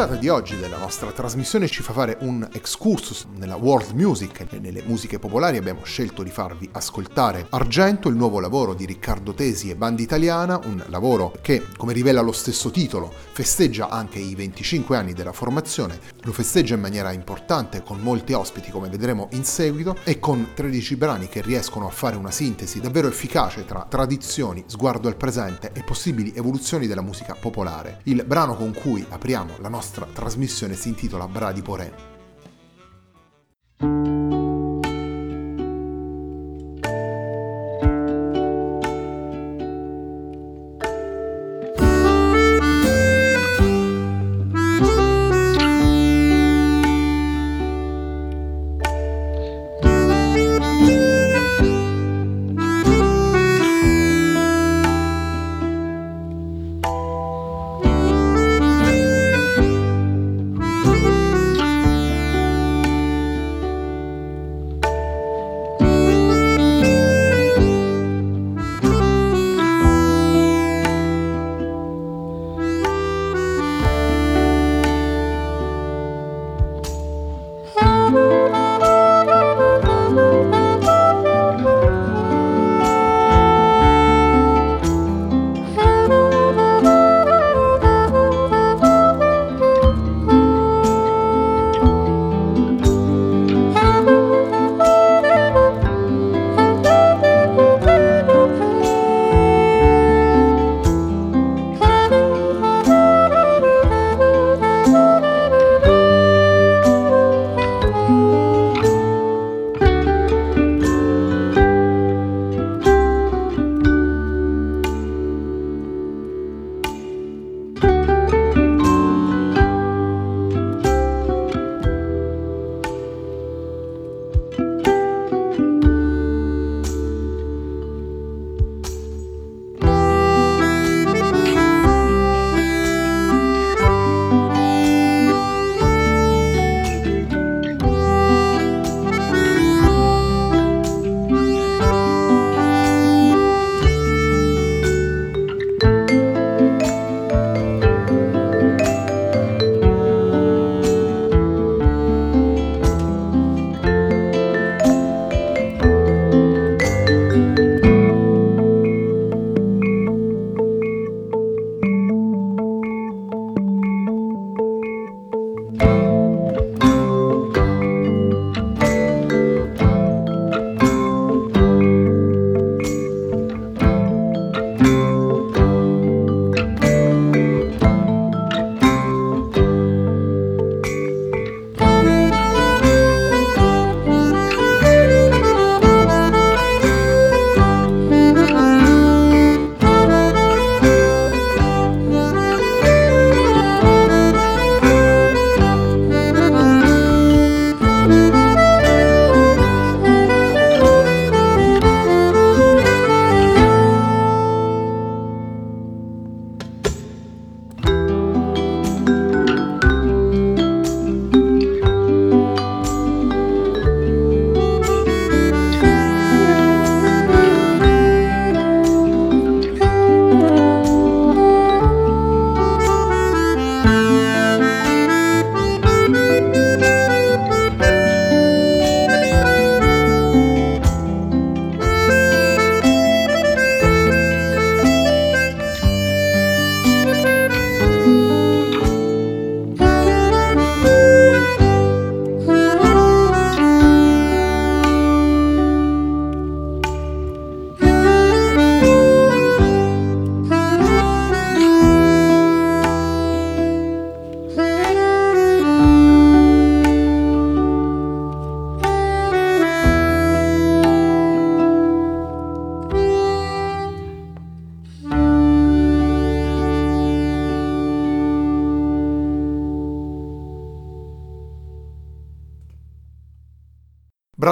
Puntata di oggi della nostra trasmissione ci fa fare un excursus nella world music e nelle musiche popolari abbiamo scelto di farvi ascoltare Argento, il nuovo lavoro di Riccardo Tesi e Banda Italiana, un lavoro che, come rivela lo stesso titolo, festeggia anche i 25 anni della formazione, lo festeggia in maniera importante con molti ospiti come vedremo in seguito e con 13 brani che riescono a fare una sintesi davvero efficace tra tradizioni, sguardo al presente e possibili evoluzioni della musica popolare. Il brano con cui apriamo la nostra trasmissione si intitola Bradi Porè.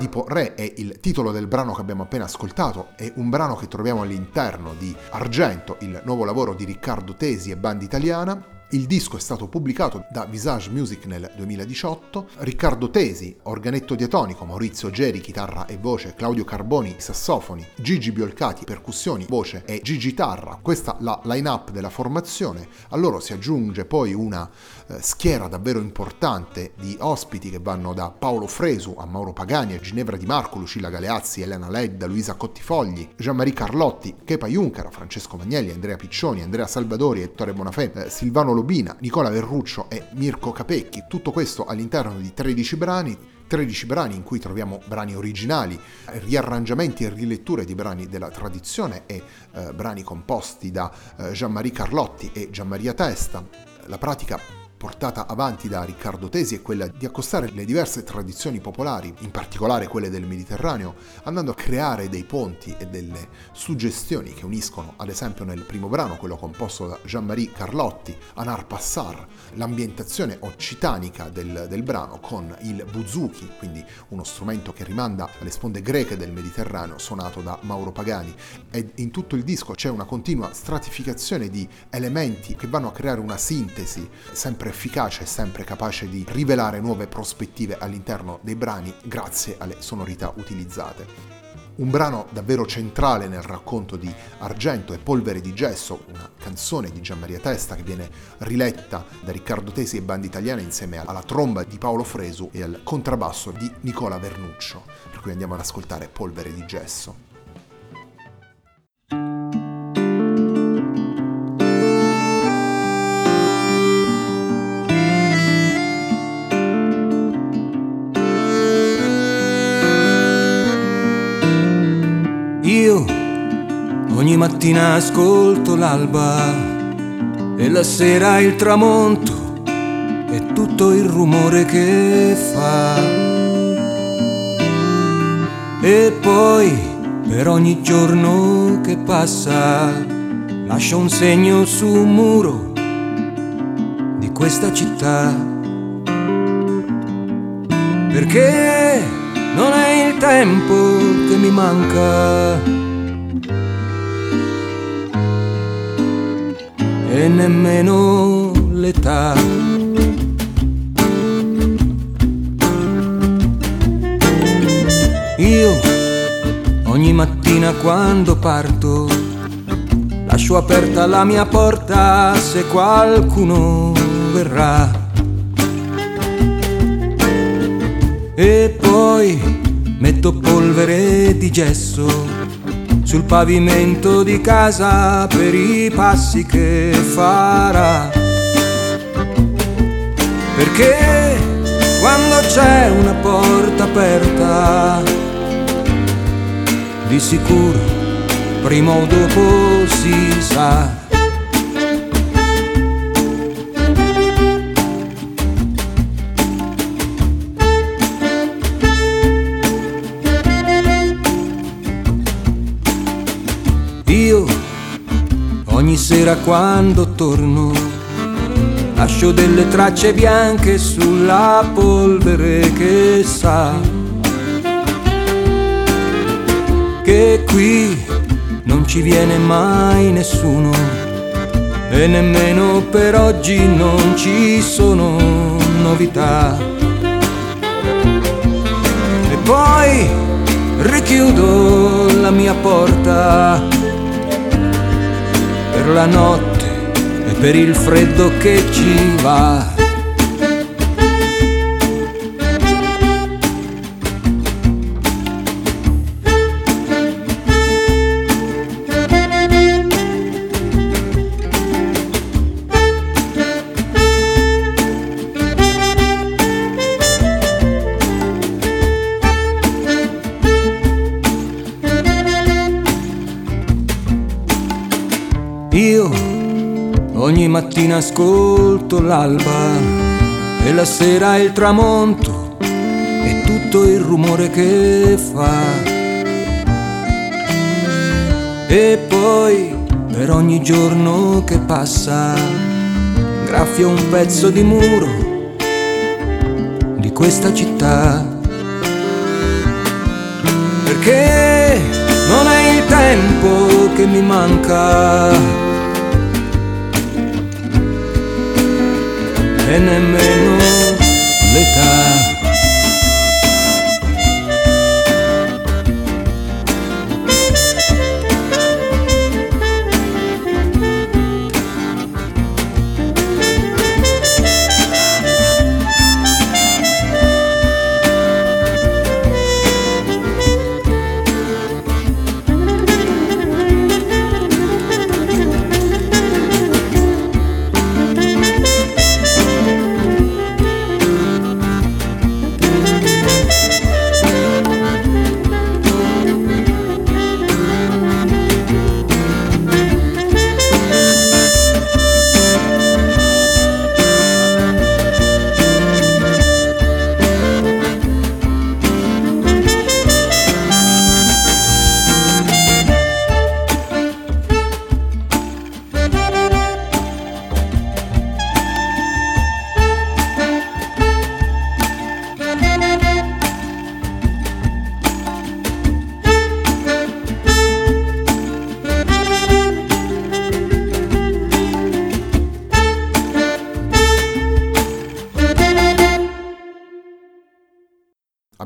Bradipo Re è il titolo del brano che abbiamo appena ascoltato, è un brano che troviamo all'interno di Argento, il nuovo lavoro di Riccardo Tesi e Band Italiana, il disco è stato pubblicato da Visage Music nel 2018. Riccardo Tesi, organetto diatonico, Maurizio Geri, chitarra e voce, Claudio Carboni, sassofoni, Gigi Biolcati, percussioni, voce e Gigi Tarra. Questa è la line-up della formazione. A loro si aggiunge poi una schiera davvero importante di ospiti che vanno da Paolo Fresu a Mauro Pagani, a Ginevra Di Marco, Lucilla Galeazzi, Elena Ledda, Luisa Cottifogli, Jean-Marie Carlotti, Kepa Juncara, Francesco Magnelli, Andrea Piccioni, Andrea Salvadori, Ettore Bonafè, eh, Silvano Lobina, Nicola Verruccio e Mirko Capecchi. Tutto questo all'interno di 13 brani 13 brani in cui troviamo brani originali, riarrangiamenti e riletture di brani della tradizione e eh, brani composti da eh, Gian-Marie Carlotti e Gianmaria Testa. La pratica portata avanti da Riccardo Tesi è quella di accostare le diverse tradizioni popolari, in particolare quelle del Mediterraneo, andando a creare dei ponti e delle suggestioni che uniscono, ad esempio nel primo brano, quello composto da Jean-Marie Carlotti, Anar Passar, l'ambientazione occitanica del, del brano con il buzuki, quindi uno strumento che rimanda alle sponde greche del Mediterraneo, suonato da Mauro Pagani. E in tutto il disco c'è una continua stratificazione di elementi che vanno a creare una sintesi sempre efficace e sempre capace di rivelare nuove prospettive all'interno dei brani grazie alle sonorità utilizzate. Un brano davvero centrale nel racconto di Argento e Polvere di Gesso, una canzone di Gianmaria Testa che viene riletta da Riccardo Tesi e Banda Italiana insieme alla tromba di Paolo Fresu e al contrabbasso di Nicola Vernuccio, per cui andiamo ad ascoltare Polvere di Gesso. Mattina ascolto l'alba e la sera il tramonto e tutto il rumore che fa. E poi per ogni giorno che passa lascio un segno su un muro di questa città. Perché non è il tempo che mi manca e nemmeno l'età. Io ogni mattina quando parto lascio aperta la mia porta se qualcuno verrà. E poi metto polvere di gesso sul pavimento di casa per i passi che farà. Perché quando c'è una porta aperta, di sicuro prima o dopo si sa. Sera quando torno lascio delle tracce bianche sulla polvere che sa che qui non ci viene mai nessuno e nemmeno per oggi non ci sono novità. E poi richiudo la mia porta la notte e per il freddo che ci va. Mattina ascolto l'alba e la sera il tramonto e tutto il rumore che fa. E poi per ogni giorno che passa graffio un pezzo di muro di questa città. perché non è il tempo che mi manca e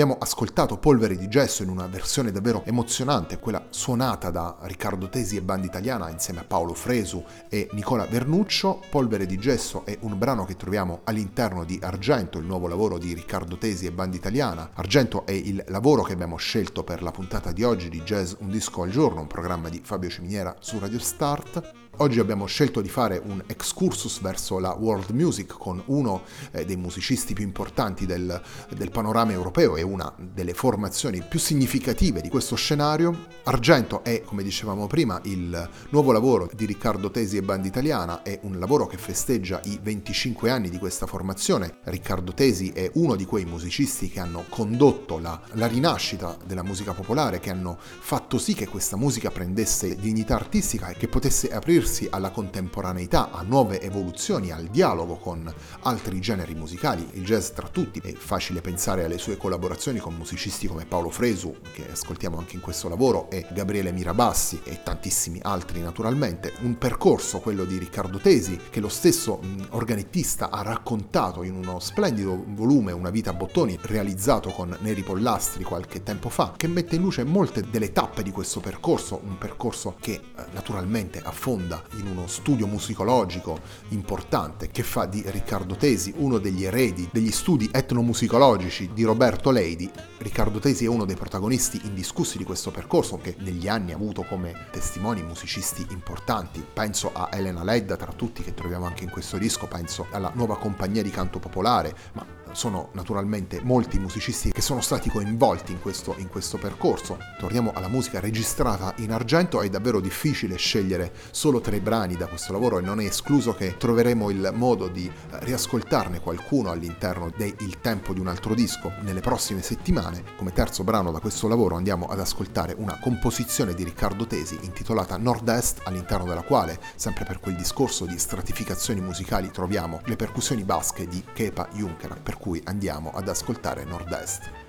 Abbiamo ascoltato Polvere di Gesso in una versione davvero emozionante, quella suonata da Riccardo Tesi e Band Italiana insieme a Paolo Fresu e Nicola Vernuccio. Polvere di Gesso è un brano che troviamo all'interno di Argento, il nuovo lavoro di Riccardo Tesi e Band Italiana. Argento è il lavoro che abbiamo scelto per la puntata di oggi di Jazz Un Disco al Giorno, un programma di Fabio Ciminiera su Radio Start. Oggi abbiamo scelto di fare un excursus verso la world music con uno eh, dei musicisti più importanti del, del, panorama europeo e una delle formazioni più significative di questo scenario. Argento è, come dicevamo prima, il nuovo lavoro di Riccardo Tesi e Band Italiana, è un lavoro che festeggia i 25 anni di questa formazione. Riccardo Tesi è uno di quei musicisti che hanno condotto la, la rinascita della musica popolare, che hanno fatto sì che questa musica prendesse dignità artistica e che potesse aprirsi aprirsi alla contemporaneità, a nuove evoluzioni, al dialogo con altri generi musicali, il jazz tra tutti. È facile pensare alle sue collaborazioni con musicisti come Paolo Fresu, che ascoltiamo anche in questo lavoro, e Gabriele Mirabassi e tantissimi altri naturalmente. Un percorso, quello di Riccardo Tesi, che lo stesso organettista ha raccontato in uno splendido volume Una vita a bottoni, realizzato con Neri Pollastri qualche tempo fa, che mette in luce molte delle tappe di questo percorso, un percorso che eh, naturalmente affonda in uno studio musicologico importante che fa di Riccardo Tesi uno degli eredi degli studi etnomusicologici di Roberto Leidi. Riccardo Tesi è uno dei protagonisti indiscussi di questo percorso che negli anni ha avuto come testimoni musicisti importanti. Penso a Elena Ledda tra tutti che troviamo anche in questo disco, penso alla nuova compagnia di canto popolare, ma sono naturalmente molti musicisti che sono stati coinvolti in questo, in questo, percorso. Torniamo alla musica registrata in argento, è davvero difficile scegliere solo tre brani da questo lavoro e non è escluso che troveremo il modo di eh, riascoltarne qualcuno all'interno del tempo di un altro disco nelle prossime settimane. Come terzo brano da questo lavoro andiamo ad ascoltare una composizione di Riccardo Tesi intitolata Nord-Est, all'interno della quale, sempre per quel discorso di stratificazioni musicali, troviamo le percussioni basche di Kepa Juncker. Per cui andiamo ad ascoltare Nord-Est.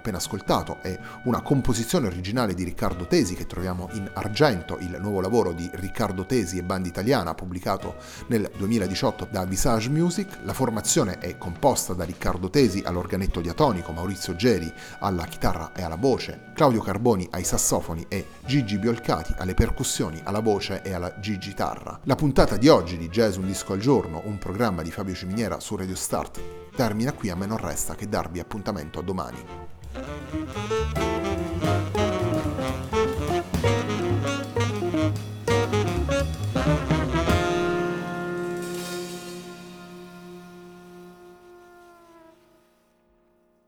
Appena ascoltato è una composizione originale di Riccardo Tesi che troviamo in Argento, il nuovo lavoro di Riccardo Tesi e Band Italiana pubblicato nel 2018 da Visage Music. La formazione è composta da Riccardo Tesi all'organetto diatonico, Maurizio Geri alla chitarra e alla voce, Claudio Carboni ai sassofoni e Gigi Biolcati alle percussioni, alla voce e alla G-Gitarra. La puntata di oggi di Jazz Un Disco al Giorno, un programma di Fabio Ciminiera su Radio Start, termina qui a me non resta che darvi appuntamento a domani. Thank you.